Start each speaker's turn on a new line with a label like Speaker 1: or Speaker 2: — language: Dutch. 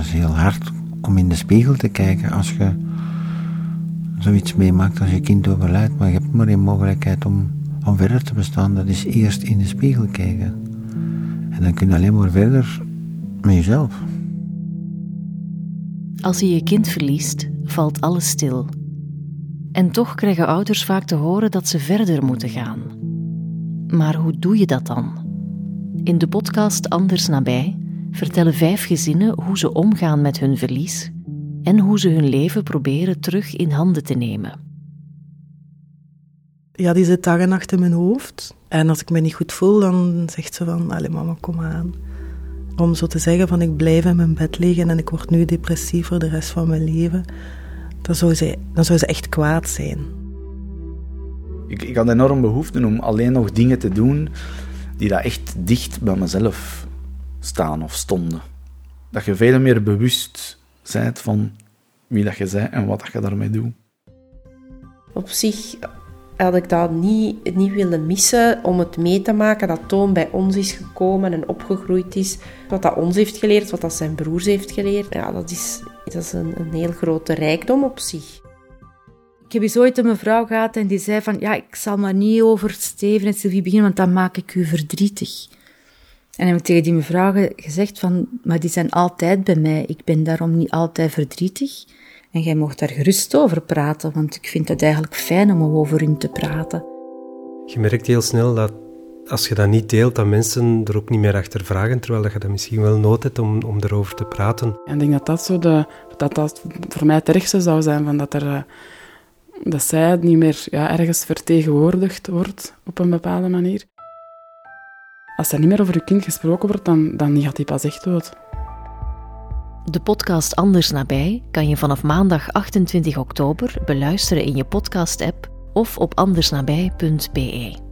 Speaker 1: is heel hard om in de spiegel te kijken als je zoiets meemaakt als je kind overlijdt. Maar je hebt maar één mogelijkheid om, om verder te bestaan. Dat is eerst in de spiegel kijken. En dan kun je alleen maar verder met jezelf.
Speaker 2: Als je je kind verliest, valt alles stil. En toch krijgen ouders vaak te horen dat ze verder moeten gaan. Maar hoe doe je dat dan? In de podcast Anders nabij vertellen vijf gezinnen hoe ze omgaan met hun verlies en hoe ze hun leven proberen terug in handen te nemen.
Speaker 3: Ja, die zit dag en nacht in mijn hoofd. En als ik me niet goed voel, dan zegt ze van, allee mama, kom aan. Om zo te zeggen van, ik blijf in mijn bed liggen en ik word nu depressief voor de rest van mijn leven, dan zou ze, dan zou ze echt kwaad zijn.
Speaker 4: Ik, ik had enorm behoefte om alleen nog dingen te doen die daar echt dicht bij mezelf staan of stonden. Dat je veel meer bewust bent van wie dat je bent en wat dat je daarmee doet.
Speaker 5: Op zich had ik dat niet, niet willen missen om het mee te maken dat Toon bij ons is gekomen en opgegroeid is. Wat dat ons heeft geleerd, wat dat zijn broers heeft geleerd. Ja, dat is, dat is een, een heel grote rijkdom op zich.
Speaker 6: Ik heb eens ooit een mevrouw gehad en die zei van, ja, ik zal maar niet over Steven en Sylvie beginnen, want dan maak ik u verdrietig. En heb ik tegen die mevrouw gezegd van, maar die zijn altijd bij mij. Ik ben daarom niet altijd verdrietig. En jij mocht daar gerust over praten, want ik vind het eigenlijk fijn om over hun te praten.
Speaker 7: Je merkt heel snel dat als je dat niet deelt, dat mensen er ook niet meer achter vragen, terwijl dat je dat misschien wel nood hebt om, om erover te praten.
Speaker 8: En ik denk dat dat, zo de, dat dat voor mij het ergste zou zijn, van dat, er, eh, dat zij niet meer ja, ergens vertegenwoordigd wordt op een bepaalde manier. Als er niet meer over je kind gesproken wordt, dan, dan gaat hij pas echt dood.
Speaker 2: De podcast Anders Nabij kan je vanaf maandag 28 oktober beluisteren in je podcast-app of op andersnabij.be.